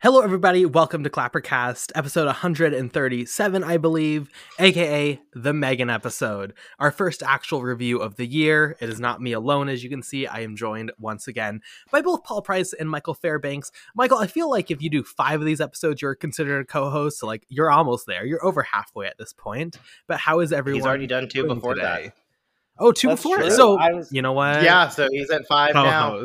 Hello, everybody. Welcome to Clappercast, episode 137, I believe, aka the Megan episode. Our first actual review of the year. It is not me alone, as you can see. I am joined once again by both Paul Price and Michael Fairbanks. Michael, I feel like if you do five of these episodes, you're considered a co host. So, like, you're almost there. You're over halfway at this point. But how is everyone? He's already done two before today? that. Oh, two That's before? true. So, I was- you know what? Yeah, so he's at five now.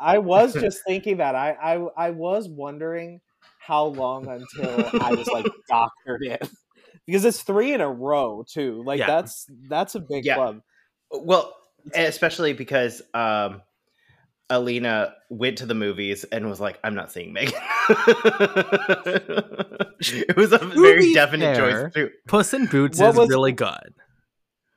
Co-host. I was just thinking that I, I I was wondering how long until I was like doctored in because it's three in a row too. Like Yeah. that's that's a big Yeah. club. Well, especially because um, Alina went to the movies and was like, "I'm not seeing Megan." it was a very definite fair, choice too. Puss in Boots What is was- really good.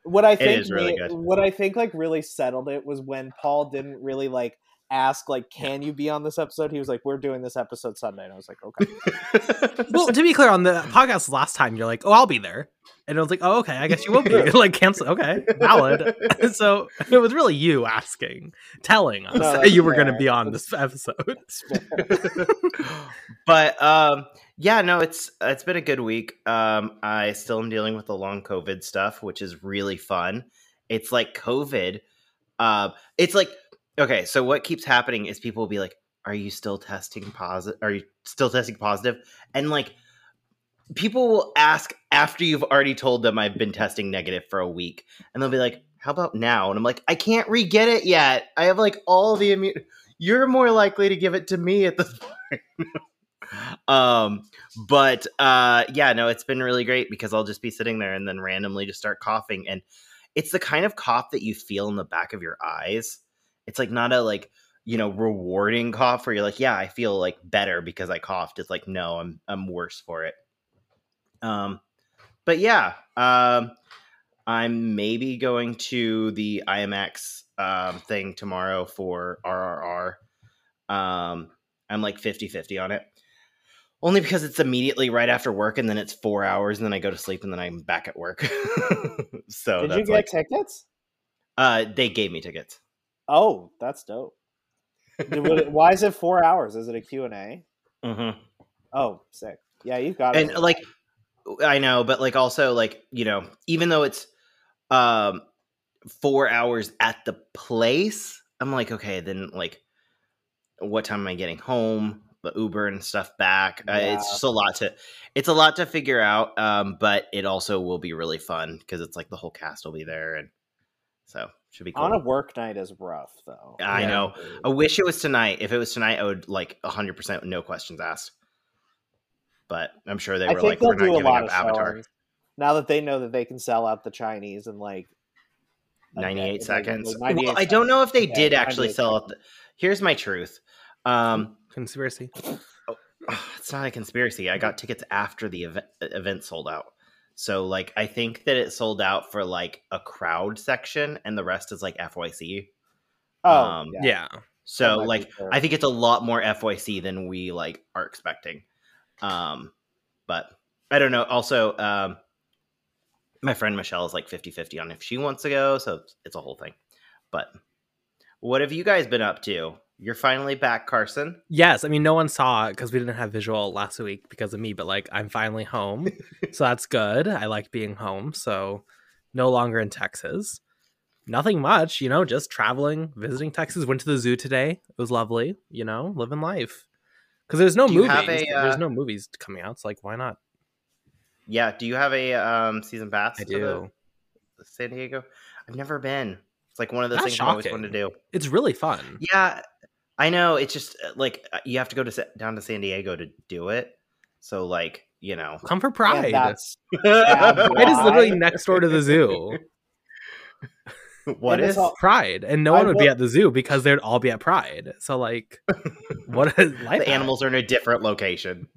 What I think is really ma- good. what I think like really settled it was when Paul didn't really like ask like can you be on this episode he was like we're doing this episode sunday and i was like okay well, to be clear, on the podcast last time, you're like, "Oh, I'll be there," and I was like, "Oh, okay, I guess you will be." like, cancel. Okay, valid. so it was really you asking, telling us No, that that's you were going to be on this episode. but um, yeah, no, it's it's been a good week. Um, I still am dealing with the long COVID stuff, which is really fun. It's like COVID. Uh, it's like okay. So what keeps happening is people will be like, "Are you still testing positive? Are you still testing positive?" And like people will ask after you've already told them I've been testing negative for a week, and they'll be like, "How about now?" And I'm like, "I can't re get it yet. I have like all the immune. You're more likely to give it to me at this point." um but uh yeah no it's been really great because i'll just be sitting there and then randomly just start coughing and it's the kind of cough that you feel in the back of your eyes it's like not a like you know rewarding cough where you're like yeah i feel like better because i coughed. It's like no i'm i'm worse for it. Um but yeah um i'm maybe going to the imax um thing tomorrow for rrr um i'm like 50 50 on it. Only because it's immediately right after work and then it's four hours and then i go to sleep and then i'm back at work. So did you get like tickets? Uh they gave me tickets oh that's dope. Why is it four hours? Is it a q&a mm-hmm. oh sick. Yeah you've got it and like i know but like also like you know even though it's um four hours at the place i'm like okay then like what time am i getting home? The uber and stuff back. Uh, it's just a lot to it's a lot to figure out um but it also will be really fun because it's like the whole cast will be there and so should be cool on a work night is rough though I Yeah. know. I wish it was tonight. If it was tonight, I would like 100% no questions asked. But I'm sure they I were think like, we're not do a giving lot up Avatar. showings now that they know that they can sell out the Chinese in like 98 minute, like- seconds. like 98 well, I don't know if they Yeah, did actually sell it. seconds. Here's my truth. Um, Conspiracy. it's not a conspiracy. I got tickets after the event, event sold out. So like I think that it sold out for like a crowd section and the rest is like FYC. Oh, Um, yeah. Yeah. So That might be like fair. I think it's a lot more FYC than we like are expecting. Um but I don't know. Also, um my friend Michelle is like 50-50 on if she wants to go, so it's, it's a whole thing. But what have you guys been up to? You're finally back, Carson. Yes, I mean no one saw it because we didn't have visual last week because of me, but like I'm finally home, so that's good. I like being home, so no longer in Texas. Nothing much, you know, just traveling, visiting Texas. Went to the zoo today. It was lovely, you know, living life. Because there's no movies. a, There's uh, no movies coming out. It's like why not? Yeah, do you have a um season pass I to do. the San Diego? I've never been. It's like one of those That's things I always wanted to do. It's really fun. Yeah, I know. It's just uh, like uh, you have to go to down to San Diego to do it. So like you know, Come for And Pride. that's Pride is literally next door to the zoo. what and is all- Pride, and no I one would be at the zoo because they'd all be at Pride. So like, what is life? the animals are in a different location.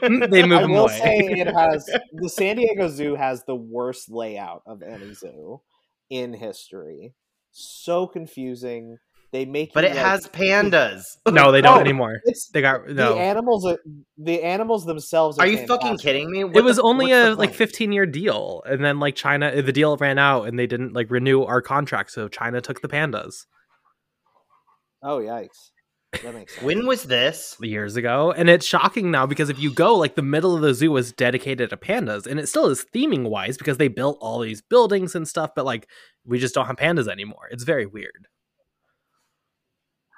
They move I them will away. say it has the San Diego Zoo has the worst layout of any zoo in history. So confusing. They make but you, it like- has pandas. No, they don't Oh, anymore. They got no. the animals. Are, the animals themselves. Are, Are you fucking kidding me? it was the- only a like 15 year deal, and then like China, uh, the deal ran out, and they didn't like renew our contract, so China took the pandas. Oh yikes! That makes sense. When was this? years ago and it's shocking now because if you go like the middle of the zoo was dedicated to pandas and it still is theming wise because they built all these buildings and stuff but like we just don't have pandas anymore it's very weird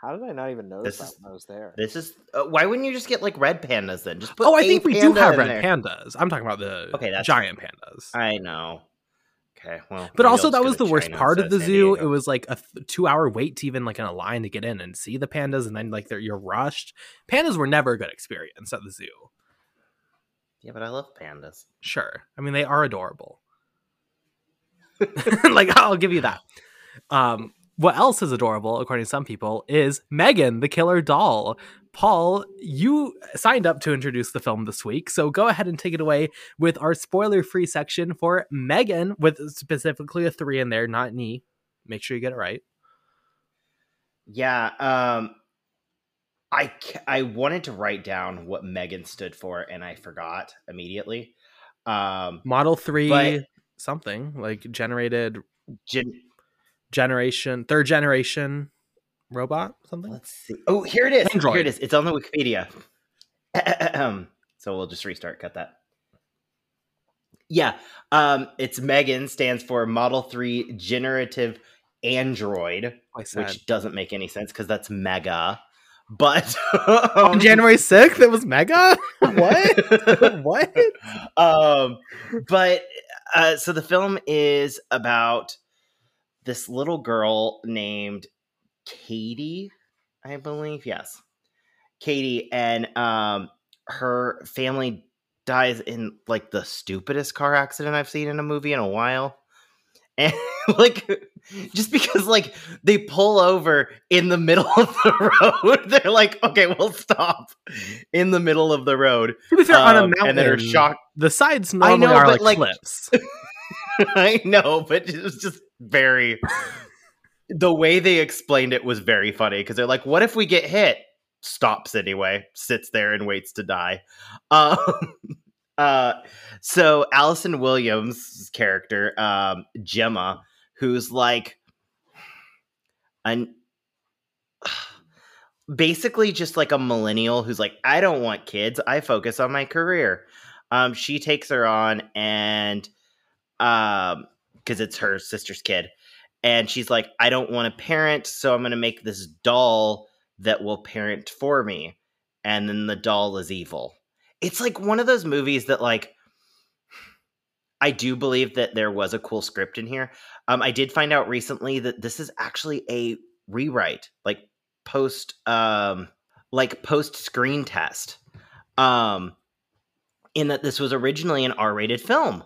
How did I not even notice This that is- when I was there? This is uh, why wouldn't you just get like red pandas then? Just put oh I think we do have in red there. pandas i'm talking about the Okay, that's- giant pandas I know. Okay, well, but also that was the to worst part of the zoo it was like a th- two hour wait to even like in a line to get in and see the pandas and then like they're, you're rushed pandas were never a good experience at the zoo Yeah, but I love pandas. Sure. I mean, they are adorable. like, I'll give you that. Um, what else is adorable, according to some people, is Megan, the killer doll. Paul, you signed up to introduce the film this week, so go ahead and take it away with our spoiler free section for Megan, with specifically a three in there, not an E. Make sure you get it right. Yeah, um I I wanted to write down what Megan stood for and I forgot immediately. Um Model 3 But- something, like generated gen- generation, third generation robot, something. let's see. Oh, here it is. Android. Here it is. It's on the Wikipedia. so we'll just restart cut that. Yeah, um it's Megan stands for Model 3 Generative Android, which doesn't make any sense cuz that's mega. But on um, January 6th, it was mega? what? what? um but uh so the film is about this little girl named katie i believe yes katie and um her family dies in like the stupidest car accident i've seen in a movie in a while and like just because like they pull over in the middle of the road they're like okay we'll stop in the middle of the road To be fair, on a um, mountain, and then are shocked the sides I normally know, are but, like, like- cliffs. I know, but it was just very. the way they explained it was very funny because they're like, "What if we get hit?" Stops anyway, sits there and waits to die. Um, uh, so Allison Williams' character, um, Gemma, who's like an basically just like a millennial who's like, I don't want kids. I focus on my career. Um, she takes her on and um because it's her sister's kid. And she's like i don't want to parent so i'm going to make this doll that will parent for me. And then the doll is evil. It's like one of those movies that like i do believe that there was a cool script in here. Um i did find out recently that this is actually a rewrite like post um like post screen test. Um in that this was originally an r-rated film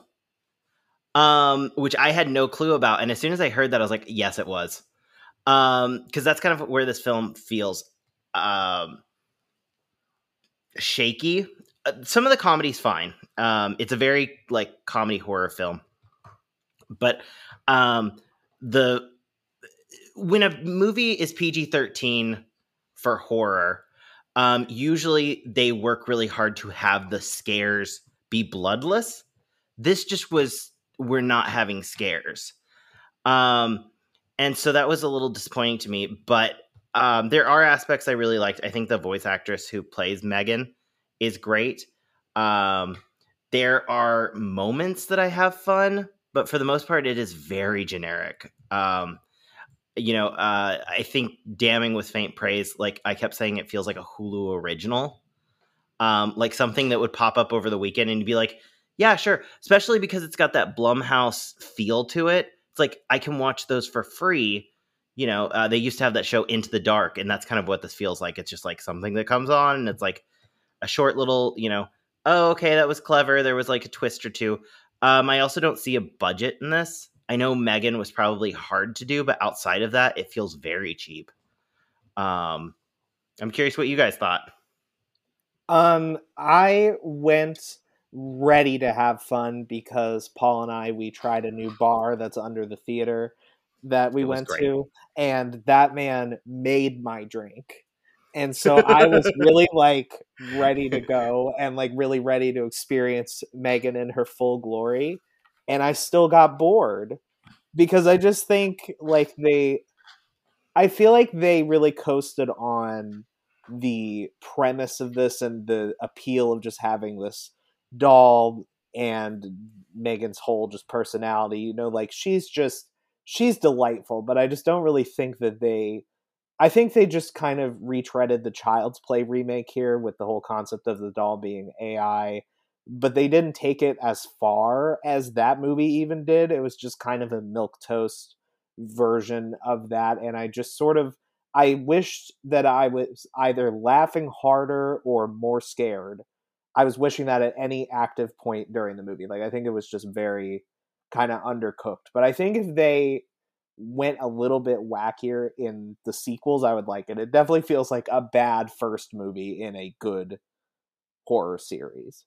um, which I had no clue about. And as soon as I heard that, I was like, yes, it was. Um, because that's kind of where this film feels um shaky. Uh, some of the comedy's fine. Um, it's a very like comedy horror film, but um, the when a movie is PG thirteen for horror, um, usually they work really hard to have the scares be bloodless. This just was we're not having scares. Um, and so that was a little disappointing to me, but um, there are aspects I really liked. I think the voice actress who plays Megan is great. Um, there are moments that I have fun, but for the most part, it is very generic. Um, you know, uh, I think damning with faint praise, like I kept saying, it feels like a Hulu original, um, like something that would pop up over the weekend and be like, yeah, sure. Especially because it's got that Blumhouse feel to it. It's like I can watch those for free. You know, uh, they used to have that show Into the Dark, and that's kind of what this feels like. It's just like something that comes on, and it's like a short little, you know, oh, okay, that was clever. There was like a twist or two. Um, I also don't see a budget in this. I know Megan was probably hard to do, but outside of that, it feels very cheap. Um, I'm curious what you guys thought. Um, I went ready to have fun because Paul and I we tried a new bar that's under the theater that we went great. to, and that man made my drink. And so I was really like ready to go and like really ready to experience Megan in her full glory. And I still got bored because I just think like they I feel like they really coasted on the premise of this and the appeal of just having this doll and Megan's whole just personality. You know, like she's just she's delightful, but I just don't really think that they I think they just kind of retreaded the Child's Play remake here with the whole concept of the doll being AI, but they didn't take it as far as that movie even did. It was just kind of a milk toast version of that and I just sort of I wished that I was either laughing harder or more scared. I was wishing that at any active point during the movie. Like I think it was just very kind of undercooked. But I think if they went a little bit wackier in the sequels, I would like it. It definitely feels like a bad first movie in a good horror series.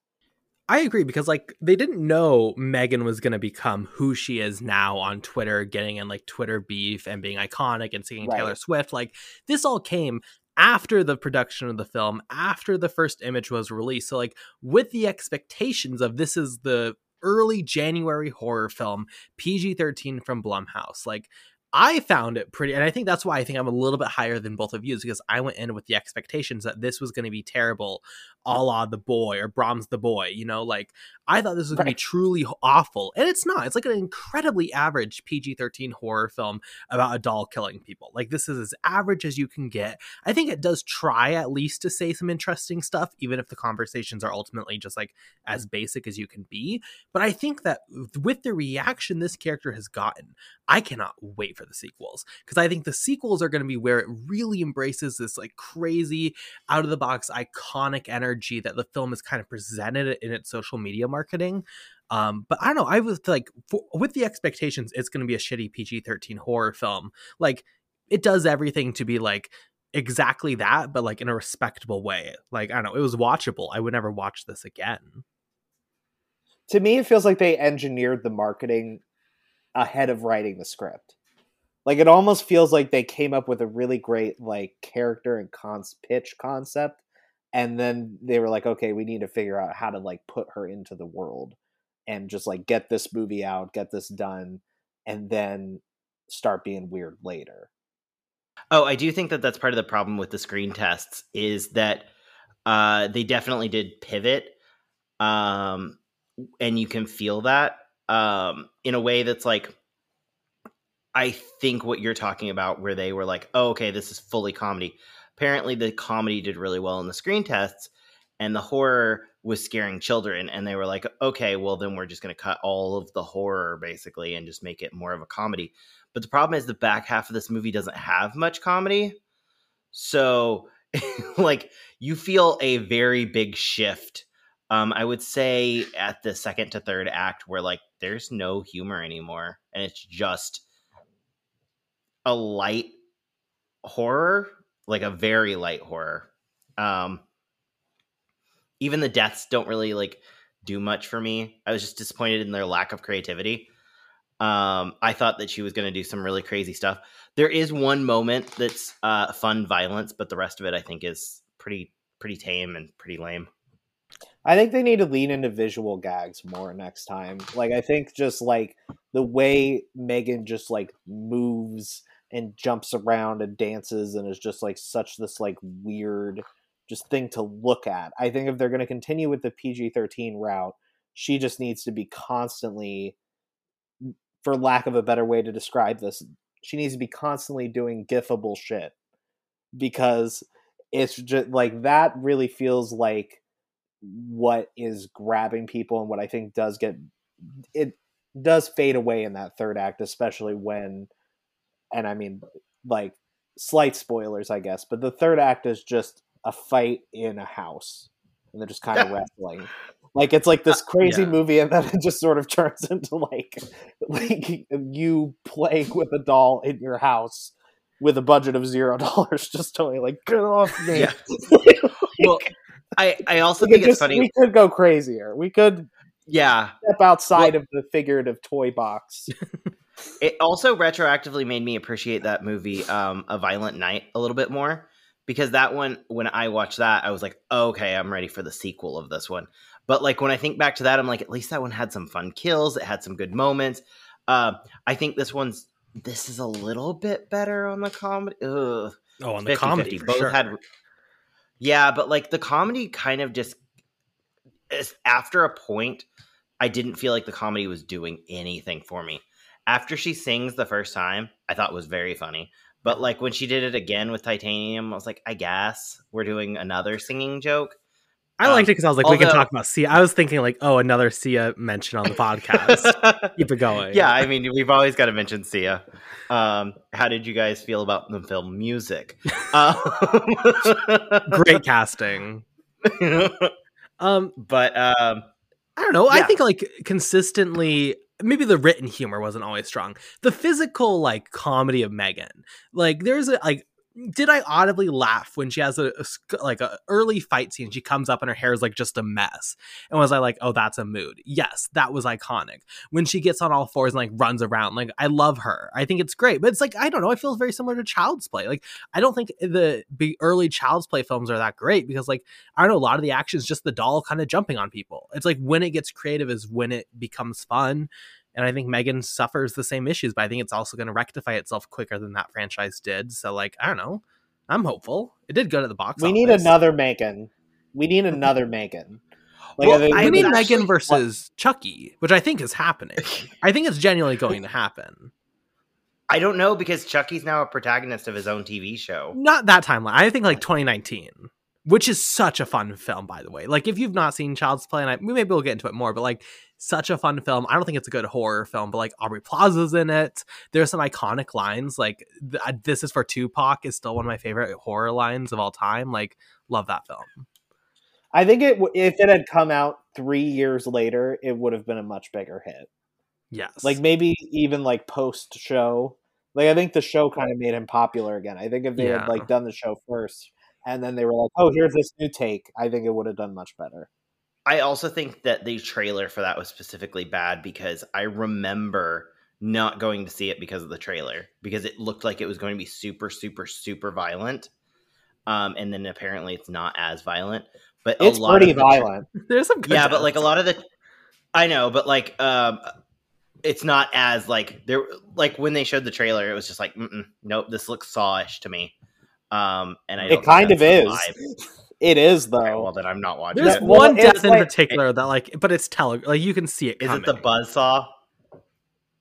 I agree because like they didn't know Megan was going to become who she is now on Twitter, getting in like Twitter beef and being iconic and singing right. Taylor Swift. Like this all came after the production of the film, after the first image was released. So like with the expectations of this is the early January horror film, PG 13 from Blumhouse. Like, I found it pretty, and I think that's why I think I'm a little bit higher than both of you, is because I went in with the expectations that this was going to be terrible, a la The Boy or Brahms the Boy. You know, like I thought this was going to be truly awful, and it's not. It's like an incredibly average PG-13 horror film about a doll killing people. Like this is as average as you can get. I think it does try at least to say some interesting stuff, even if the conversations are ultimately just like as basic as you can be. But I think that with the reaction this character has gotten, I cannot wait for the sequels because I think the sequels are going to be where it really embraces this like crazy out of the box iconic energy that the film has kind of presented in its social media marketing. Um, but I don't know. I was like, for, with the expectations, it's going to be a shitty PG 13 horror film. Like, it does everything to be like exactly that, but like in a respectable way. Like, I don't know. It was watchable. I would never watch this again. To me, it feels like they engineered the marketing ahead of writing the script. Like it almost feels like they came up with a really great like character and cons pitch concept and then they were like okay, we need to figure out how to like put her into the world and just like get this movie out, get this done and then start being weird later. Oh, I do think that that's part of the problem with the screen tests is that uh, they definitely did pivot, um, and you can feel that um, in a way that's like I think what you're talking about, where they were like, oh, okay, this is fully comedy. Apparently, the comedy did really well in the screen tests, and the horror was scaring children. And they were like, okay, well, then we're just going to cut all of the horror basically and just make it more of a comedy. But the problem is, the back half of this movie doesn't have much comedy. So, like, you feel a very big shift. Um, I would say at the second to third act, where like there's no humor anymore, and it's just a light horror, like a very light horror. Um, even the deaths don't really like do much for me. I was just disappointed in their lack of creativity. Um, I thought that she was going to do some really crazy stuff. There is one moment that's uh, fun violence, but the rest of it I think is pretty pretty tame and pretty lame. I think they need to lean into visual gags more next time. Like I think just like the way Megan just like moves and jumps around and dances and is just like such this like weird just thing to look at. I think if they're going to continue with the PG-13 route, she just needs to be constantly for lack of a better way to describe this, she needs to be constantly doing gifable shit because it's just like that really feels like what is grabbing people and what I think does get it does fade away in that third act, especially when, and I mean, like slight spoilers, I guess, but the third act is just a fight in a house and they're just kind of wrestling. Like it's like this uh, crazy yeah. movie, and then it just sort of turns into like like you playing with a doll in your house with a budget of zero dollars, just totally like get off me. Yeah. well, I I also think it's funny. We could go crazier. We could yeah step outside well, of the figurative toy box. It also retroactively made me appreciate that movie, um, A Violent Night, a little bit more because that one, when I watched that, I was like, oh, okay, I'm ready for the sequel of this one. But like when I think back to that, I'm like, at least that one had some fun kills. It had some good moments. Uh, I think this one's this is a little bit better on the comedy. Ugh. Oh, on the comedy, both sure. had Yeah, but like the comedy kind of just after a point, I didn't feel like the comedy was doing anything for me. After she sings the first time, I thought was very funny. But like when she did it again with Titanium, I was like, I guess we're doing another singing joke. I Um, liked it because I was like, we can talk about Sia. I was thinking like, oh, another Sia mention on the podcast. Keep it going. yeah, I mean, we've always got to mention Sia. Um, how did you guys feel about the film music? Um, great casting. Um, but um, I don't know. I think like consistently, maybe the written humor wasn't always strong. The physical like comedy of Megan, like there's a like. Did I audibly laugh when she has a, a like a early fight scene? She comes up and her hair is like just a mess, and was I like, oh, that's a mood? Yes, that was iconic. When she gets on all fours and like runs around, like I love her. I think it's great, but it's like I don't know. It feels very similar to Child's Play. Like I don't think the the early Child's Play films are that great because like I don't know, a lot of the action is just the doll kind of jumping on people. It's like when it gets creative is when it becomes fun. And I think Megan suffers the same issues, but I think it's also going to rectify itself quicker than that franchise did. So, like, I don't know. I'm hopeful. It did go to the box. We need another Megan. We need another Megan. Like, Well, I think I We we need Megan actually- versus Chucky, which I think is happening. I think it's genuinely going to happen. I don't know because Chucky's now a protagonist of his own TV show. Not that timeline. I think like 2019, which is such a fun film, by the way. Like, if you've not seen Child's Play, and I, maybe we'll get into it more, but like, such a fun film. I don't think it's a good horror film, but like Aubrey Plaza's in it. There's some iconic lines. Like, th- "This is for Tupac" is still one of my favorite horror lines of all time. Like, love that film. I think it if it had come out three years later, it would have been a much bigger hit. Yes, Like maybe even like post show. Like I think the show kind of made him popular again. I think if they Yeah. had like done the show first and then they were like, "Oh, here's this new take," I think it would have done much better. I also think that the trailer for that was specifically bad because I remember not going to see it because of the trailer because it looked like it was going to be super, super, super violent. Um, and then apparently it's not as violent. But It's a lot pretty of the violent. there's some good yeah, but like a lot of the, I know, but like, um, it's not as like there. Like when they showed the trailer, it was just like, Mm-mm, nope, this looks sawish to me. Um, and I It kind of is. vibe. It is though. Okay, well, then I'm not watching There's it. One it's death in like- particular that like, but it's tele like you can see it. Is it the coming. buzzsaw?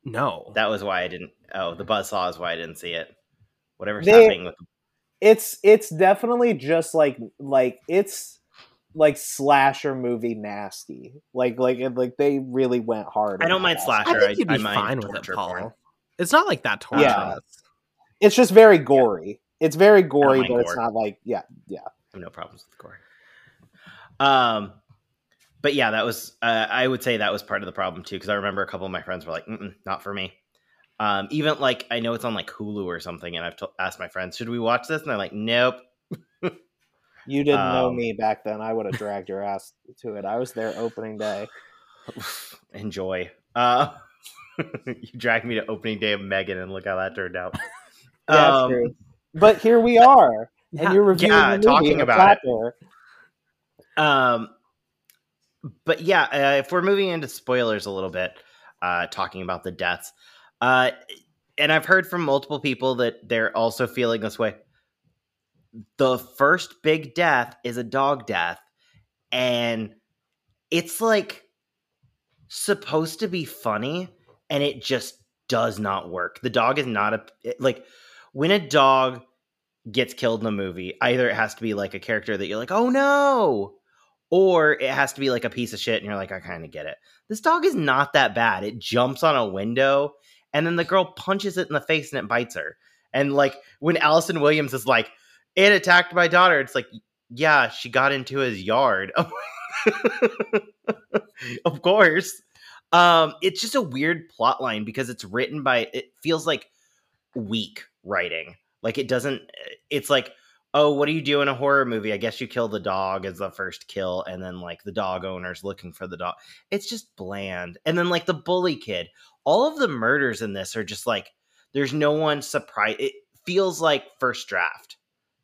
No, That was why I didn't. Oh, the buzzsaw is why I didn't see it. Whatever's They- happening with. it's it's definitely just like like it's like slasher movie nasty. Like like like they really went hard. I don't mind that. slasher. I think you'd I be mind fine with it, Paul. porn. It's not like that torturous. Yeah. It's just very gory. It's very gory, but it's not like yeah yeah. I have no problems with the gore. Um, but yeah, that was. Uh, I would say that was part of the problem too, because I remember a couple of my friends were like, "Not for me." Um, even like I know it's on like Hulu or something, and I've t- asked my friends, "Should we watch this?" And they're like, "Nope." You didn't know Um, me back then. I would have dragged your ass to it. I was there opening day. Enjoy. Uh, you dragged me to opening day of Megan, and look how that turned out. Yeah, Um, true. But here we are, Yeah. and you're reviewing yeah, the movie talking about it. Um, but yeah, uh, if we're moving into spoilers a little bit, uh, talking about the deaths, uh, and I've heard from multiple people that they're also feeling this way. The first big death is a dog death, and it's like supposed to be funny, and it just does not work. The dog is not a like when a dog gets killed in a movie, either it has to be like a character that you're like, oh no, or it has to be like a piece of shit and you're like, I kind of get it. This dog is not that bad. It jumps on a window and then the girl punches it in the face and it bites her. And like when Allison Williams is like, it attacked my daughter, it's like, yeah, she got into his yard. of course. Um, it's just a weird plot line because it's written by it feels like weak writing. Like it doesn't it's like, oh, what do you do in a horror movie? I guess you kill the dog as the first kill, and then like the dog owner's looking for the dog. It's just bland. And then like the bully kid, all of the murders in this are just like there's no one surprised. It feels like first draft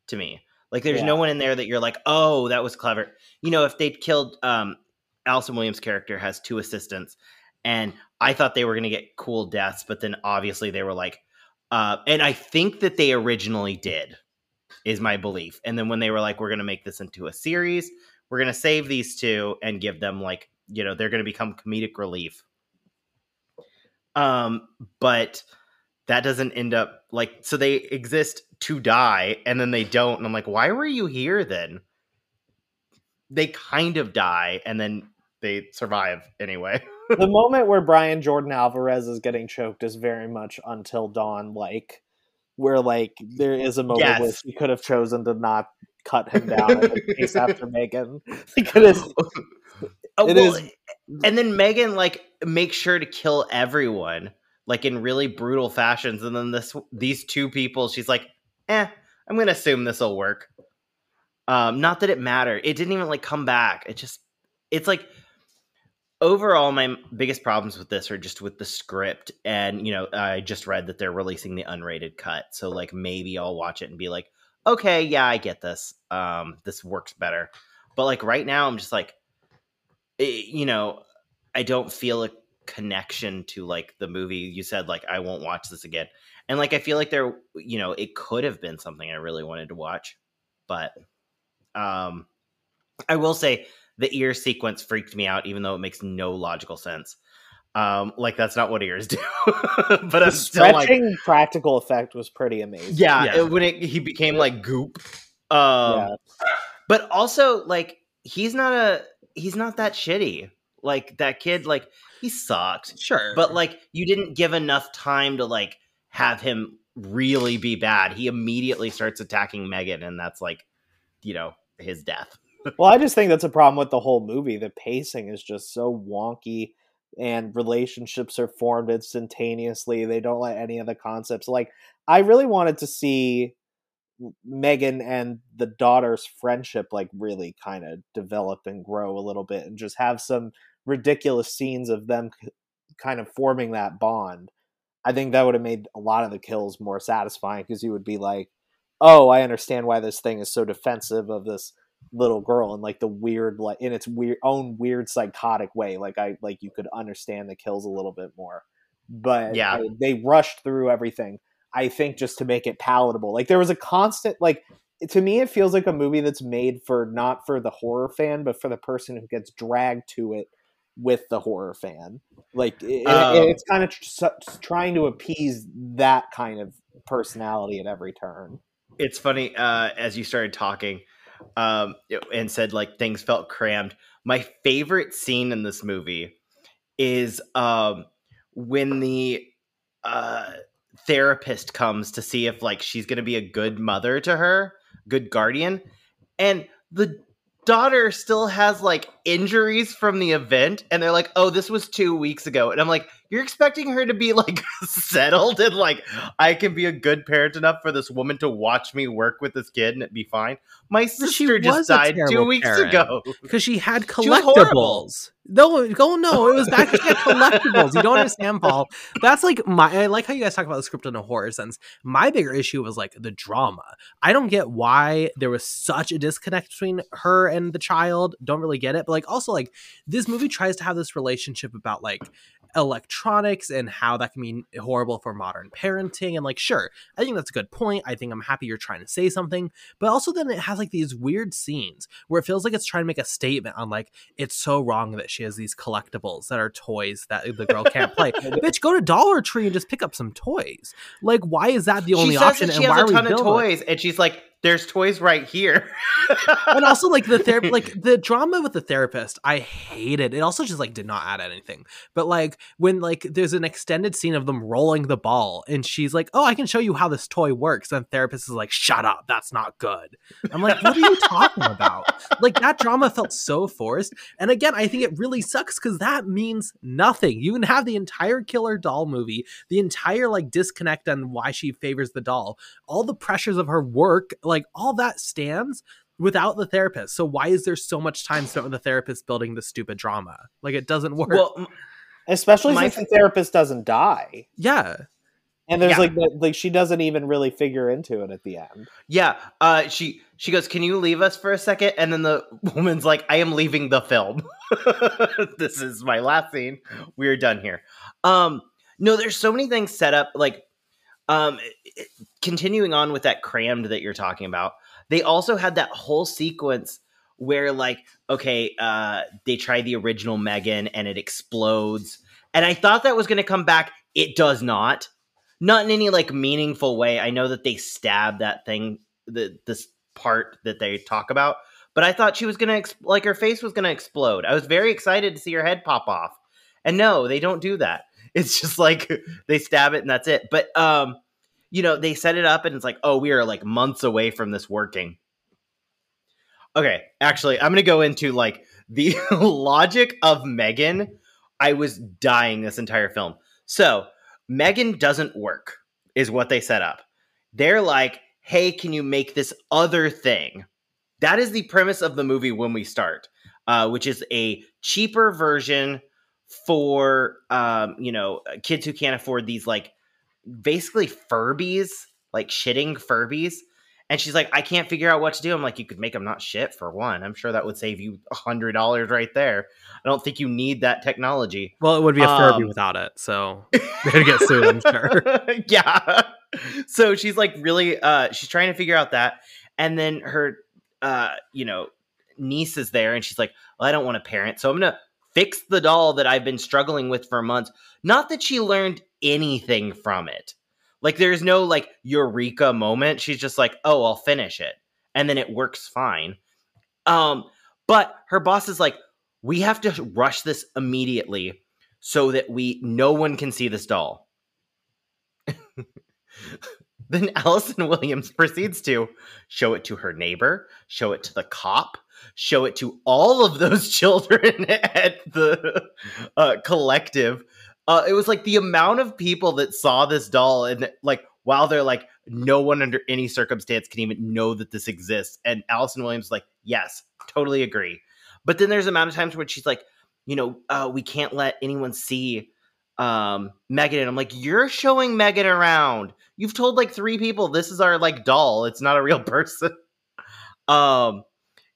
to me. Like there's Yeah. no one in there that you're like, oh, that was clever. You know, if they'd killed um Allison Williams' character has two assistants, and I thought they were gonna get cool deaths, but then obviously they were like, uh, and I think that they originally did. is my belief. And then when they were like, we're going to make this into a series, we're going to save these two and give them like, you know, they're going to become comedic relief. Um, but that doesn't end up like so they exist to die and then they don't and i'm like why were you here then they kind of die and then they survive anyway. The moment where brian jordan alvarez is getting choked is very much until dawn like where like there is a moment yes. where he could have chosen to not cut him down and chase after megan because oh, it well, is... and then megan like makes sure to kill everyone like in really brutal fashions and then this these two people she's like eh i'm gonna assume this will work. Um not that it mattered. It didn't even like come back. It just it's like overall my biggest problems with this are just with the script and you know i just read that they're releasing the unrated cut. So like maybe i'll watch it and be like okay yeah i get this. Um this works better. But like right now i'm just like it, eh, you know i don't feel a connection to like the movie. You said like i won't watch this again. And like i feel like there you know it could have been something i really wanted to watch but um i will say the ear sequence freaked me out even though it makes no logical sense. Um like that's not what ears do but the I'm stretching like, practical effect was pretty amazing. Yeah, yeah. It, when it, he became like goop. Um yeah. but also like he's not a he's not that shitty. Like that kid like he sucked. Sure. But like you didn't give enough time to like have him really be bad. He immediately starts attacking megan and that's like you know his death well i just think that's a problem with the whole movie. The pacing is just so wonky and relationships are formed instantaneously. They don't let any of the concepts like i really wanted to see megan and the daughter's friendship like really kind of develop and grow a little bit and just have some ridiculous scenes of them kind of forming that bond, I think that would have made a lot of the kills more satisfying because you would be like, "Oh, I understand why this thing is so defensive of this little girl and like the weird like in its weird own weird psychotic way like i like you could understand the kills a little bit more but yeah I, they rushed through everything i think just to make it palatable like there was a constant like to me it feels like a movie that's made for not for the horror fan but for the person who gets dragged to it with the horror fan. Like it, um, it's kind of tr- trying to appease that kind of personality at every turn. It's funny uh, as you started talking um, and said like things felt crammed. My favorite scene in this movie is um, when the uh, therapist comes to see if like she's going to be a good mother to her, good guardian, and the daughter still has like injuries from the event and they're like oh this was two weeks ago and i'm like you're expecting her to be like settled and like i can be a good parent enough for this woman to watch me work with this kid and it be fine my sister just died two weeks ago because she had collectibles no, go no. It was back to collectibles. You don't understand, Paul. That's like my. I like how you guys talk about the script in a horror sense. My bigger issue was like the drama. I don't get why there was such a disconnect between her and the child. Don't really get it. But like also like this movie tries to have this relationship about like electronics and how that can be horrible for modern parenting. And like, sure, I think that's a good point. I think I'm happy you're trying to say something, but also then it has like these weird scenes where it feels like it's trying to make a statement on like it's so wrong that she has these collectibles that are toys that the girl can't play. Bitch, go to Dollar Tree and just pick up some toys. Like, why is that the only option? And has a ton of toys, it? and she's like, there's toys right here. and also like the therapy like the drama with the therapist, I hated. It also just like did not add anything. But like when like there's an extended scene of them rolling the ball and she's like, "Oh, I can show you how this toy works." And the therapist is like, "Shut up. That's not good." I'm like, "What are you talking about?" like that drama felt so forced. And again, I think it really sucks cuz that means nothing. You can have the entire killer doll movie, the entire like disconnect on why she favors the doll, all the pressures of her work, like like all that stands without the therapist. So why is there so much time spent with the therapist building the stupid drama? Like it doesn't work. Well, especially my, since the therapist doesn't die. Yeah. And there's yeah. like like she doesn't even really figure into it at the end. Yeah. Uh she she goes, "Can you leave us for a second? And then the woman's like, "I am leaving the film. this is my last scene. We're done here." Um no, there's so many things set up like Um, continuing on with that crammed that you're talking about, they also had that whole sequence where, like, okay, uh, they try the original Megan and it explodes, and I thought that was going to come back. It does not, not in any like meaningful way. I know that they stab that thing, the this part that they talk about, but I thought she was gonna ex- like her face was gonna explode. I was very excited to see her head pop off, and no, they don't do that. It's just like they stab it and that's it. But um, you know, they set it up and it's like, oh, we are like months away from this working. Okay, actually, I'm gonna go into like the logic of Megan. I was dying this entire film. So Megan doesn't work, is what they set up. They're like, hey, can you make this other thing? That is the premise of the movie when we start, uh, which is a cheaper version for um, you know kids who can't afford these like basically Furbies, like shitting Furbies. And she's like, I can't figure out what to do. I'm like, you could make them not shit for one. I'm sure that would save you a hundred dollars right there. I don't think you need that technology. Well, it would be a Furby Um, without it, so they'd get sued. I'm sure. yeah. So she's like really uh she's trying to figure out that. And then her uh, you know, niece is there and she's like, well, I don't want a parent, so I'm gonna fix the doll that I've been struggling with for months. Not that she learned anything from it. Like there's no like eureka moment. She's just like, oh, I'll finish it. And then it works fine. Um, but her boss is like, we have to rush this immediately so that we no one can see this doll. then Allison Williams proceeds to show it to her neighbor, show it to the cop, show it to all of those children at the uh, collective. Uh, it was like the amount of people that saw this doll and like while they're like no one under any circumstance can even know that this exists and allison williams like yes totally agree. But then there's amount of times where she's like you know uh, we can't let anyone see um megan and i'm like you're showing megan around. You've told like three people this is our like doll. It's not a real person. Um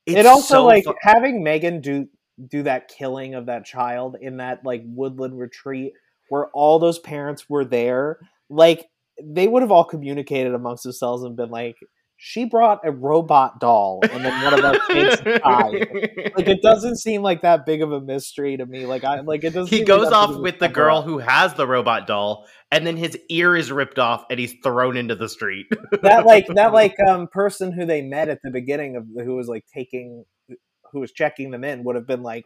it's it also so like fu- having Megan do do that killing of that child in that like woodland retreat where all those parents were there. Like they would have all communicated amongst themselves and been like, "She brought a robot doll, and then one of our kids died." Like it doesn't seem like that big of a mystery to me. Like I like it doesn't. he seem goes like off big of a with the girl who has the robot doll and then his ear is ripped off and he's thrown into the street that like that like um person who they met at the beginning of who was like taking who was checking them in would have been like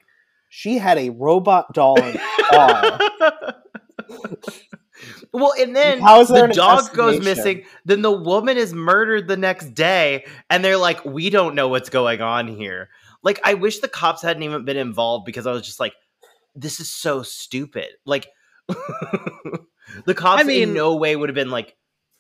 she had a robot doll in her car. Well and then How is there the dog goes missing then the woman is murdered the next day and they're like we don't know what's going on here like i wish the cops hadn't even been involved because i was just like this is so stupid like the cops I mean- in no way would have been like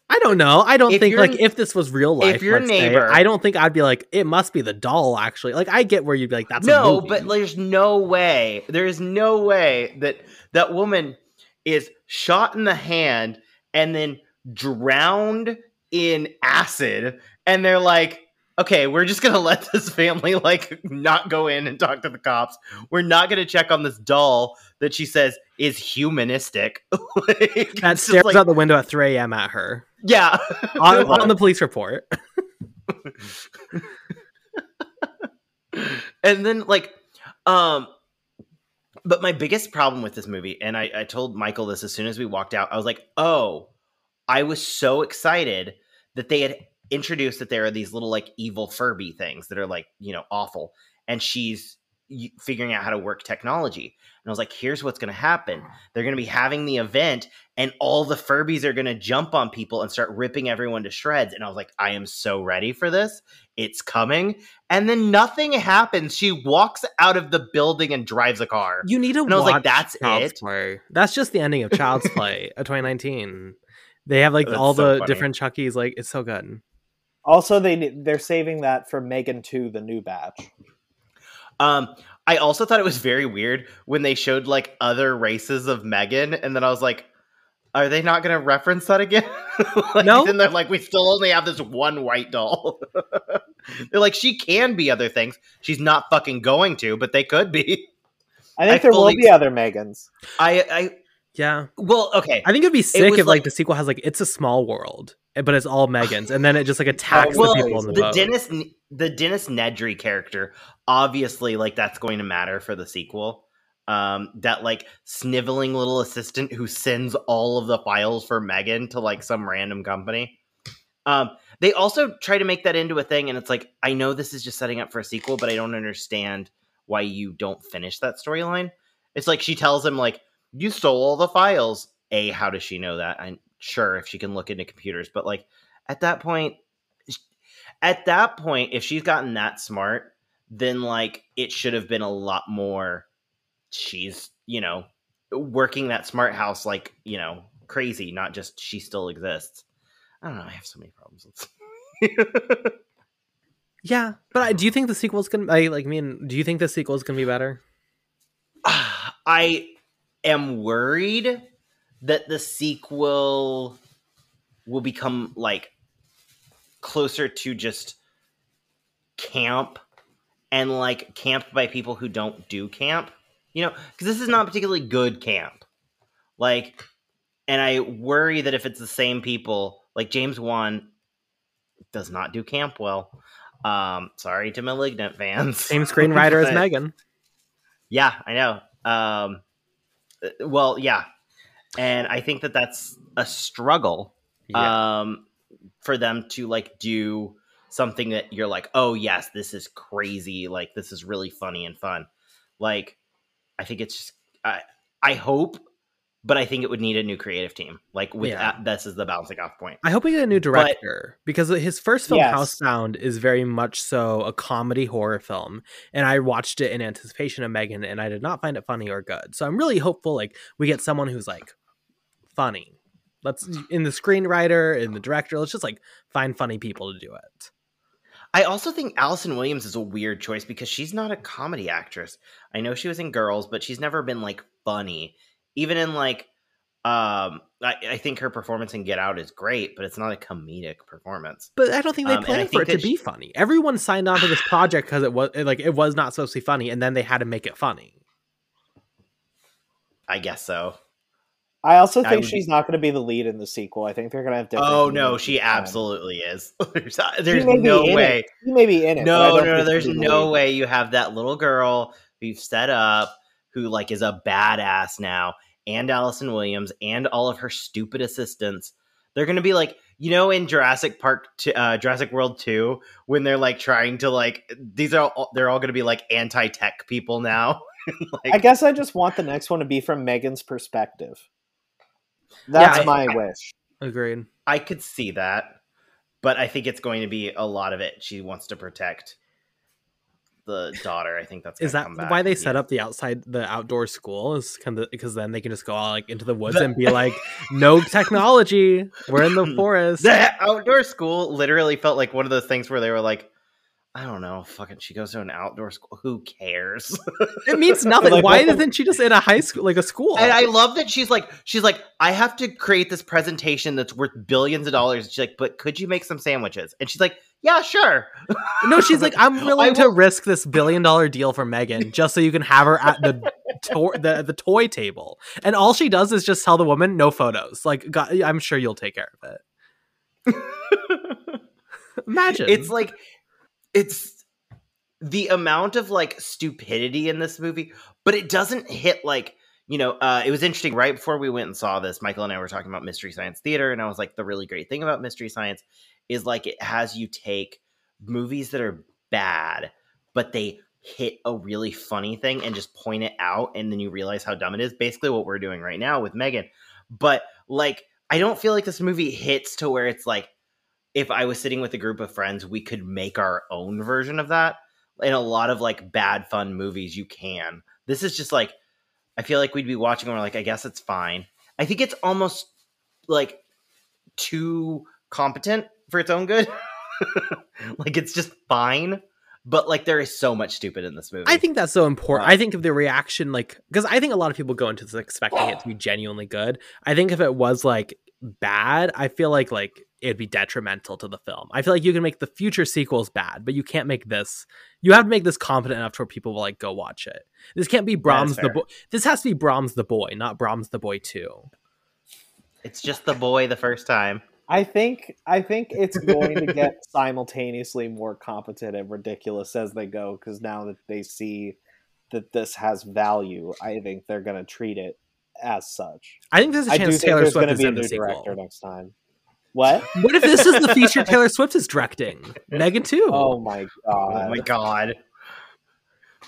I don't know. I don't think like if this was real life. if your let's say, neighbor- I don't think I'd be like it must be the doll. Actually, like I get where you'd be like that's a no, movie. but there's no way. There is no way that that woman is shot in the hand and then drowned in acid, and they're like, "Okay, we're just gonna let this family like not go in and talk to the cops. We're not gonna check on this doll that she says is humanistic." Like, that stares like- out the window at 3 a.m. at her yeah, on, on the police report. and then like um but my biggest problem with this movie and I, I told michael this as soon as we walked out i was like oh i was so excited that they had introduced that there are these little like evil furby things that are like you know awful. And she's figuring out how to work technology and i was like here's what's going to happen uh-huh. they're going to be having the event and all the furbies are going to jump on people and start ripping everyone to shreds and i was like i am so ready for this it's coming and then nothing happens she walks out of the building and drives a car You need to And I was like, watch "That's Child's it?" Play. That's just the ending of Child's Play uh, of 2019. They have like That's all so the funny. different Chuckies. Like it's so good. Also, they they're saving that for Megan Two, the new batch. Um i also thought it was very weird when they showed like other races of megan and then i was like are they not going to reference that again like, No. then they're like we still only have this one white doll they're like she can be other things she's not fucking going to but they could be I think I there will be other Megans. I, I Yeah. Well, okay. I think it'd be sick was if like, like- the sequel has like it's a small world, but it's all Megan's, and then it just like attacks well, the people in the, the boat. Dennis the Dennis Nedry character, obviously, like that's going to matter for the sequel. Um, that like sniveling little assistant who sends all of the files for Megan to like some random company. Um, they also try to make that into a thing, and it's like I know this is just setting up for a sequel, but I don't understand why you don't finish that storyline. It's like she tells him like you stole all the files. A, how does she know that? I'm sure if she can look into computers, but like at that point, at that point, if she's gotten that smart, then like it should have been a lot more. She's you know working that smart house like you know crazy, not just she still exists. I don't know. I have so many problems. with yeah, but I, do you think the sequel's gonna? I like. Mean, do you think the sequel's gonna be better? I am worried that the sequel will become like closer to just camp and like camped by people who don't do camp. You know, because this is not particularly good camp. Like, and I worry that if it's the same people, like James Wan does not do camp well. Um, sorry to Malignant fans. Same screenwriter as Megan. yeah, I know. Um, well, yeah, and I think that that's a struggle um, for them to like do something that you're like, oh yes, this is crazy. Like this is really funny and fun. Like I think it's just I I hope, but I think it would need a new creative team. Like with Yeah. that, this is the bouncing off point. I hope we get a new director because his first film, Yes. Housebound, is very much so a comedy horror film, and I watched it in anticipation of Megan, and I did not find it funny or good. So I'm really hopeful, like we get someone who's like funny. Let's in the screenwriter, in the director. Let's just like find funny people to do it. I also think Allison Williams is a weird choice because she's not a comedy actress. I know she was in Girls, but she's never been like funny. Even in like, um, I, I think her performance in Get Out is great, but it's not a comedic performance. But I don't think they Um, planned for it to that be funny. Everyone signed on to this project because it was like it was not supposed to be funny, and then they had to make it funny. I guess so. I also think would she's be- not going to be the lead in the sequel. I think they're going to have different. Oh no, she absolutely is. there's there's no in it. way. She may be in it. I No, no, there's no lead. way you have that little girl who you've set up who like is a badass now, and Allison Williams and all of her stupid assistants. They're gonna be like, you know, in Jurassic Park, t- uh, Jurassic World Two, when they're like trying to like, these are all, they're all gonna be like anti-tech people now. like, I guess I just want the next one to be from Megan's perspective. That's I- my I- wish. Agreed. I could see that, but I think it's going to be a lot of it. She wants to protect the daughter. I think that's Is that come back. why they set up the outside, the outdoor school? Is kind of because then they can just go all like into the woods The- and be like, "No technology. We're in the forest." the outdoor school literally felt like one of those things where they were like, I don't know, fucking, she goes to an outdoor school. Who cares? It means nothing. Like, Why isn't she just in a high school, like a school? and I love that she's like, she's like, I have to create this presentation that's worth billions of dollars. She's like, but could you make some sandwiches? And she's like, yeah, sure. no, she's like, I'm willing to risk this billion dollar deal for Megan just so you can have her at the to- the the toy table. And all she does is just tell the woman, "No photos." Like, God, I'm sure you'll take care of it. Imagine it's like it's the amount of like stupidity in this movie but it doesn't hit like you know uh it was interesting right before we went and saw this michael and i were talking about mystery science theater and i was like the really great thing about mystery science is like it has you take movies that are bad but they hit a really funny thing and just point it out and then you realize how dumb it is basically what we're doing right now with megan. But like i don't feel like this movie hits to where it's like if I was sitting with a group of friends, we could make our own version of that. In a lot of like bad fun movies, you can. This is just like I feel like we'd be watching and we're like, I guess it's fine. I think it's almost like too competent for its own good. like it's just fine. But like there is so much stupid in this movie. I think that's so important. Wow. I uh, think of the reaction, like, because I think a lot of people go into this expecting it to be genuinely good. I think if it was like bad, I feel like like it'd be detrimental to the film. I feel like you can make the future sequels bad, but you can't make this. You have to make this competent enough to where people will like go watch it. This can't be Brahms the boy. This has to be Brahms the boy, not Brahms the boy two. It's just the boy the first time. I think I think it's going to get simultaneously more competent and ridiculous as they go because now that they see that this has value, I think they're going to treat it as such. I think there's a I do chance think Taylor there's Swift going to is be a in the new sequel. director next time. What? What if this is the feature Taylor Swift is directing? Megan too. Oh my god! Oh my god.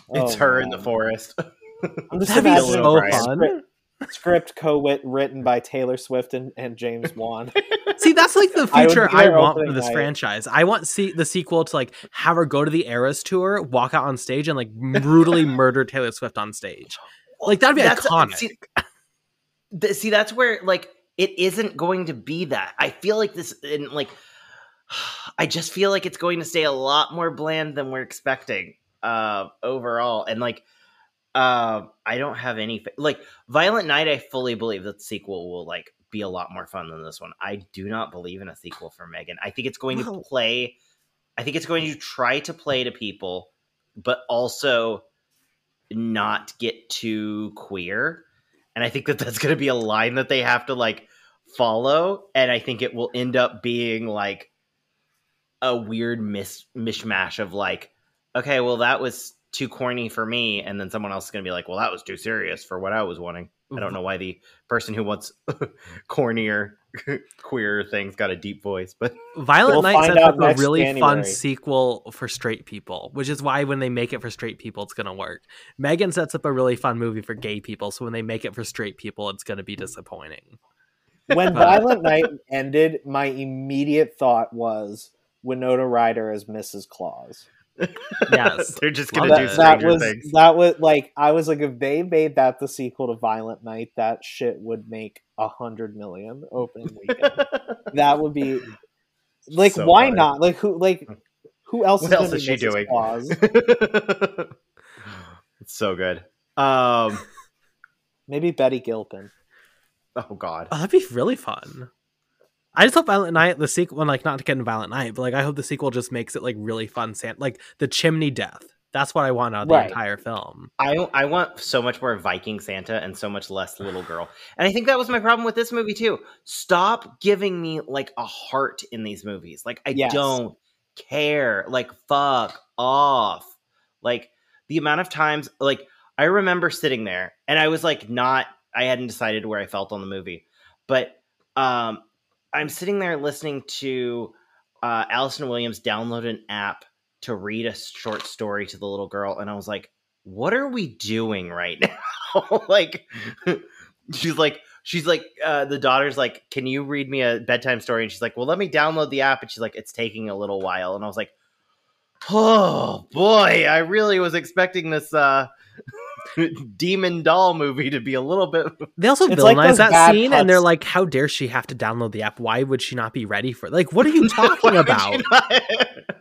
Oh it's Oh, her in the forest. I'm just That'd be imagining so Brian. fun. Script, script co-wit written by Taylor Swift and, and James Wan. See, that's like the future be I, want for this night. franchise. I want see the sequel to like have her go to the Eras tour, walk out on stage, and like brutally murder Taylor Swift on stage. Like, that'd be iconic. See, see, that's where like it isn't going to be that. I feel like this, and like, I just feel like it's going to stay a lot more bland than we're expecting uh, overall. And like, uh, I don't have any fa- like Violent Night. I fully believe that the sequel will like be a lot more fun than this one. I do not believe in a sequel for Megan. I think it's going to play. I think it's going to try to play to people, but also not get too queer. And I think that that's going to be a line that they have to like follow. And I think it will end up being like a weird mis- mishmash of like, okay, well, that was too corny for me. And then someone else is going to be like, well, that was too serious for what I was wanting. I don't mm-hmm. know why the person who wants cornier, queer things got a deep voice, but Violent We'll Night find sets up a next really fun sequel for straight people, which is why when they make it for straight people, it's going to work. Megan sets up a really fun movie for gay people, so when they make it for straight people, it's going to be disappointing. When Violent Night ended, my immediate thought was Winona Ryder as Mrs. Claus. Yes. they're just going to that. do that was Things. that was like I was like if they made that the sequel to Violent Night, that shit would make a hundred million opening weekend. that would be like So why funny. not? Like who like who else What is, else is she Mrs. doing? It's so good. Um, Maybe Betty Gilpin. oh God. Oh, that'd be really fun. I just hope Violent Night, the sequel, well, like not to get into Violent Night, but like I hope the sequel just makes it like really fun. San- like the chimney death. That's what I want out of the Right. entire film. I I want so much more Viking Santa and so much less little girl. And I think that was my problem with this movie too. Stop giving me like a heart in these movies. Like I Yes. don't care. Like fuck off. Like the amount of times like I remember sitting there and I was like not I hadn't decided where I felt on the movie. But um I'm sitting there listening to uh Allison Williams download an app to read a short story to the little girl and I was like what are we doing right now? like, she's like, she's like, uh, the daughter's like, can you read me a bedtime story? And she's like, well, let me download the app. And she's like, it's taking a little while. And I was like, oh boy, I really was expecting this uh, demon doll movie to be a little bit. They also It's like villainize those that bad scene, and they're like, "How dare she have to download the app? Why would she not be ready for it? Like, what are you talking about?"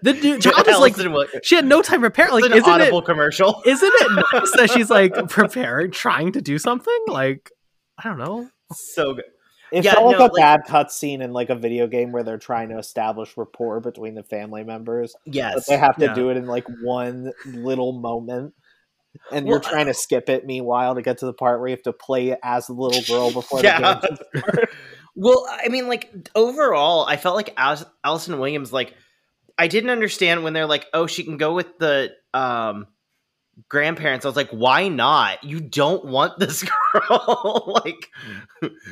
The dude, child is like, she had no time to prepare. Like, it's an isn't audible it? commercial. Isn't it nice that she's like preparing, trying to do something? Like, I don't know. So good. It Yeah, felt like a like- bad cutscene in like a video game where they're trying to establish rapport between the family members. But Yes. they have to Yeah. do it in like one little moment. And you're trying to skip it meanwhile to get to the part where you have to play it as the little girl before Yeah. the game. Well, I mean, like overall, I felt like Alice, Allison Williams. Like, I didn't understand when they're like, "Oh, she can go with the um, grandparents." I was like, "Why not? You don't want this girl. like,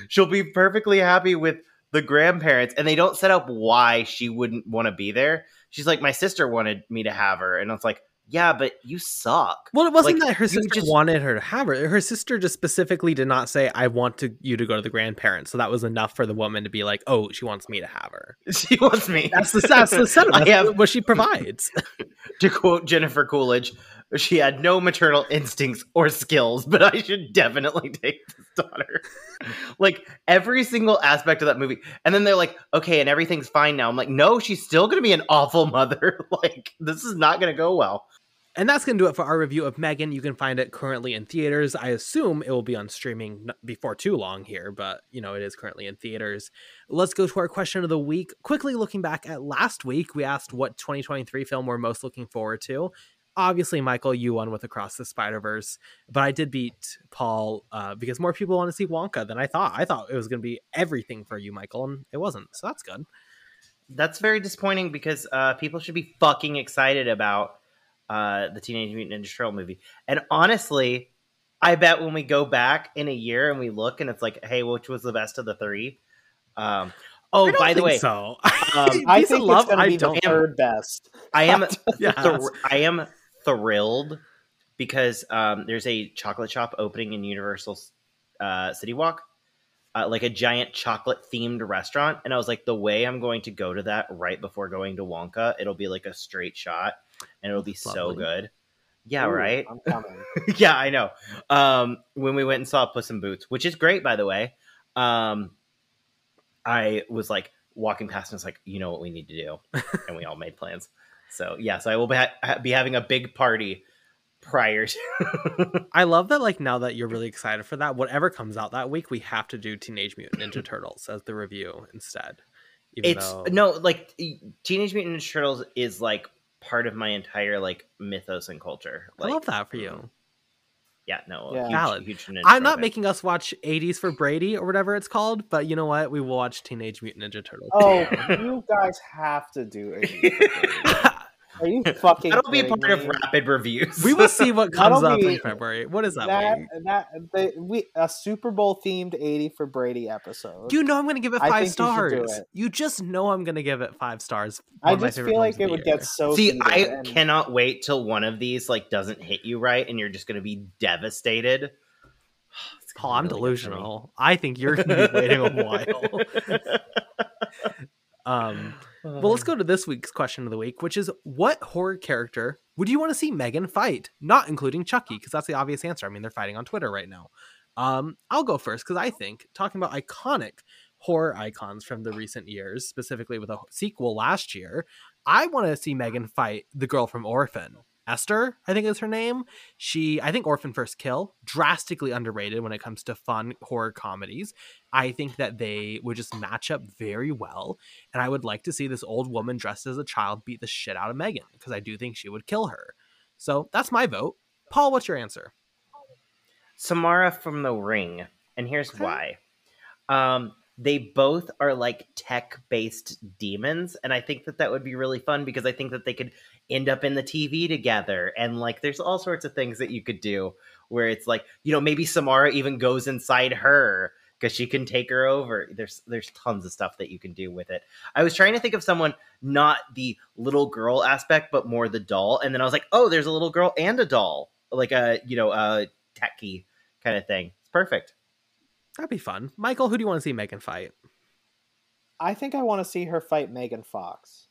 she'll be perfectly happy with the grandparents." And they don't set up why she wouldn't want to be there. She's like, "My sister wanted me to have her," and I was like, "Yeah, but you suck." Well, it wasn't Like, that her sister just- wanted her to have her. Her sister just specifically did not say, "I want to you to go to the grandparents." So that was enough for the woman to be like, "Oh, she wants me to have her." She wants me. That's the that's the setup. Have- what she provides. to quote Jennifer Coolidge, she had no maternal instincts or skills, but I should definitely take this daughter. like every single aspect of that movie. And then they're like, okay, and everything's fine now. I'm like, no, she's still gonna be an awful mother. like, this is not gonna go well. And that's going to do it for our review of Megan. You can find it currently in theaters. I assume it will be on streaming before too long here, but you know, it is currently in theaters. Let's go to our question of the week. Quickly looking back at last week, we asked what 2023 film we're most looking forward to. Obviously, Michael, you won with Across the Spider Verse, but I did beat Paul uh, because more people want to see Wonka than I thought. I thought it was going to be everything for you, Michael, and it wasn't. So that's good. That's very disappointing because uh, people should be fucking excited about uh, the Teenage Mutant Ninja Turtle movie. And honestly, I bet when we go back in a year and we look and it's like, hey, which was the best of the three? Um, oh, by the way, so um, I think love, it's going to be the third best. I am, yes. th- I am thrilled because um, there's a chocolate shop opening in Universal uh, City Walk. Uh, like a giant chocolate themed restaurant. And I was like, the way I'm going to go to that right before going to Wonka, it'll be like a straight shot and it'll be Lovely. so good. Yeah, Ooh, right. I'm coming. yeah, I know. Um, when we went and saw Puss in Boots, which is great, by the way, um, I was like walking past and was like, you know what we need to do, and we all made plans. So yes, yeah, so I will be, ha- be having a big party prior to. I love that. Like now that you're really excited for that, whatever comes out that week, we have to do Teenage Mutant Ninja Turtles as the review instead. it's though... no like Teenage Mutant Ninja Turtles is like part of my entire like mythos and culture. Like, I love that for you. Mm. Yeah, no, yeah. Huge, valid. Huge I'm not making us watch 80s for Brady or whatever it's called, but you know what? We will watch Teenage Mutant Ninja Turtles. Oh, you guys have to do 80s. Are you fucking? That'll be part me? of rapid reviews. we will see what comes up in February. What is that? That, that the, we a Super Bowl themed eighty for Brady episode. You know I'm going to give it five stars. You, it. you, just know I'm going to give it five stars. I just feel like it would year. get so. See, I and... cannot wait till one of these like doesn't hit you right, and you're just going to be devastated. Paul, I'm really delusional. I think you're going to be waiting a while. um. Well, let's go to this week's question of the week, which is what horror character would you want to see Megan fight? Not including Chucky, because that's the obvious answer. I mean, they're fighting on Twitter right now. Um, I'll go first because I think talking about iconic horror icons from the recent years, specifically with a sequel last year, I want to see Megan fight the girl from Orphan. Esther, I think is her name. She, I think Orphan First Kill, drastically underrated when it comes to fun horror comedies. I think that they would just match up very well. And I would like to see this old woman dressed as a child beat the shit out of Megan because I do think she would kill her. So that's my vote. Paul, what's your answer? Samara from The Ring. And here's okay. why. Um, they both are like tech based demons and i think that that would be really fun because i think that they could end up in the tv together and like there's all sorts of things that you could do where it's like you know maybe samara even goes inside her because she can take her over there's there's tons of stuff that you can do with it i was trying to think of someone not the little girl aspect but more the doll and then i was like oh there's a little girl and a doll like a you know a techie kind of thing it's perfect That'd be fun. Michael, who do you want to see Megan fight? I think I want to see her fight Megan Fox.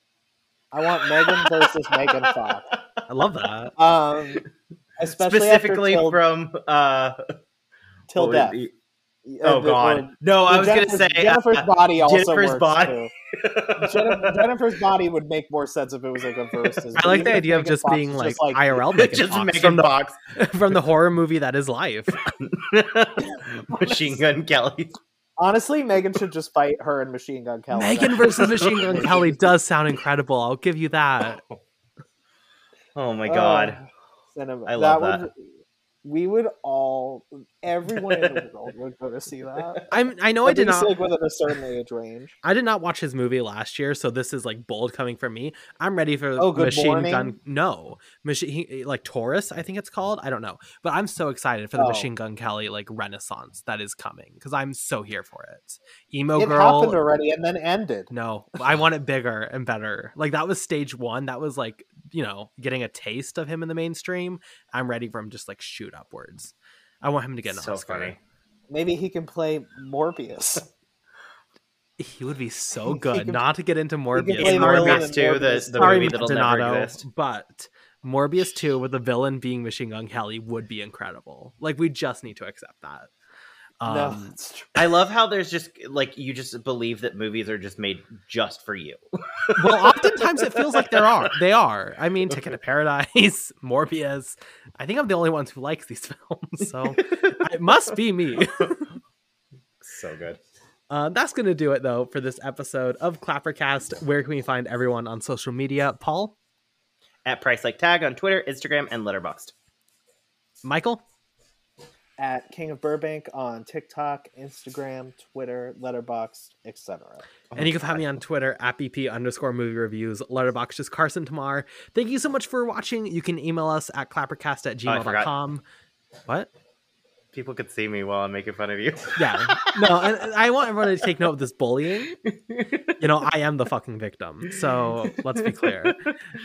I want Megan versus Megan Fox. I love that. Um, especially specifically till, from uh, till death. Oh god, no! I was going to say Jennifer's uh, body also Jennifer's works body. Jennifer, Jennifer's body would make more sense if it was like a verse. I like the idea of just Fox being like, like, IRL Megan just Fox Megan from Fox the, from the horror movie that is life. Machine Gun Kelly. Honestly, Megan should just fight her and Machine Gun Kelly. Megan versus Machine Gun Kelly does sound incredible. I'll give you that. Oh my god. Uh, I love that. that. Would, we would all everyone in the world would go to see that. I'm I know I did not like within a certain age range. I did not watch his movie last year, so this is like bold coming from me. I'm ready for oh, good Machine morning. Gun. No, machine like Taurus, I think it's called. I don't know, but I'm so excited for the oh. Machine Gun Kelly like renaissance that is coming because I'm so here for it. Emo it girl happened already and then ended. No, I want it bigger and better. Like that was stage one. That was like you know getting a taste of him in the mainstream. I'm ready for him just like shoot upwards. I want him to get an so Oscar. Funny. Maybe he can play Morbius. He would be so good. Can, Not to get into Morbius. In Morbius too, the, the movie that'll Donato, never exist. But Morbius 2 with the villain being Machine Gun Kelly would be incredible. Like we just need to accept that. Um, no, it's true. I love how there's just like you just believe that movies are just made just for you. well, oftentimes it feels like there are. They are. I mean, Ticket to Paradise, Morbius. I think I'm the only one who likes these films, so it must be me. so good. Uh, that's going to do it, though, for this episode of Clappercast. Where can we find everyone on social media? Paul? At Price Like Tag on Twitter, Instagram, and Letterboxd. Michael? At King of Burbank on TikTok, Instagram, Twitter, Letterboxd, etc. and you can find me on Twitter at BP underscore movie reviews. Letterboxd just Carson Tamar. Thank you so much for watching. You can email us at clappercast at Oh, I forgot. what? People could see me while I'm making fun of you. Yeah. No, and and I want everyone to take note of this bullying. You know, I am the fucking victim. So let's be clear.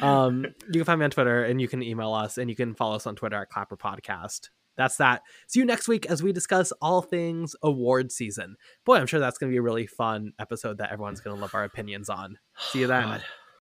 Um, you can find me on Twitter and you can email us and you can follow us on Twitter at Clapper Podcast. That's that. See you next week as we discuss all things award season. Boy, I'm sure that's going to be a really fun episode that everyone's going to love our opinions on. See you then. God.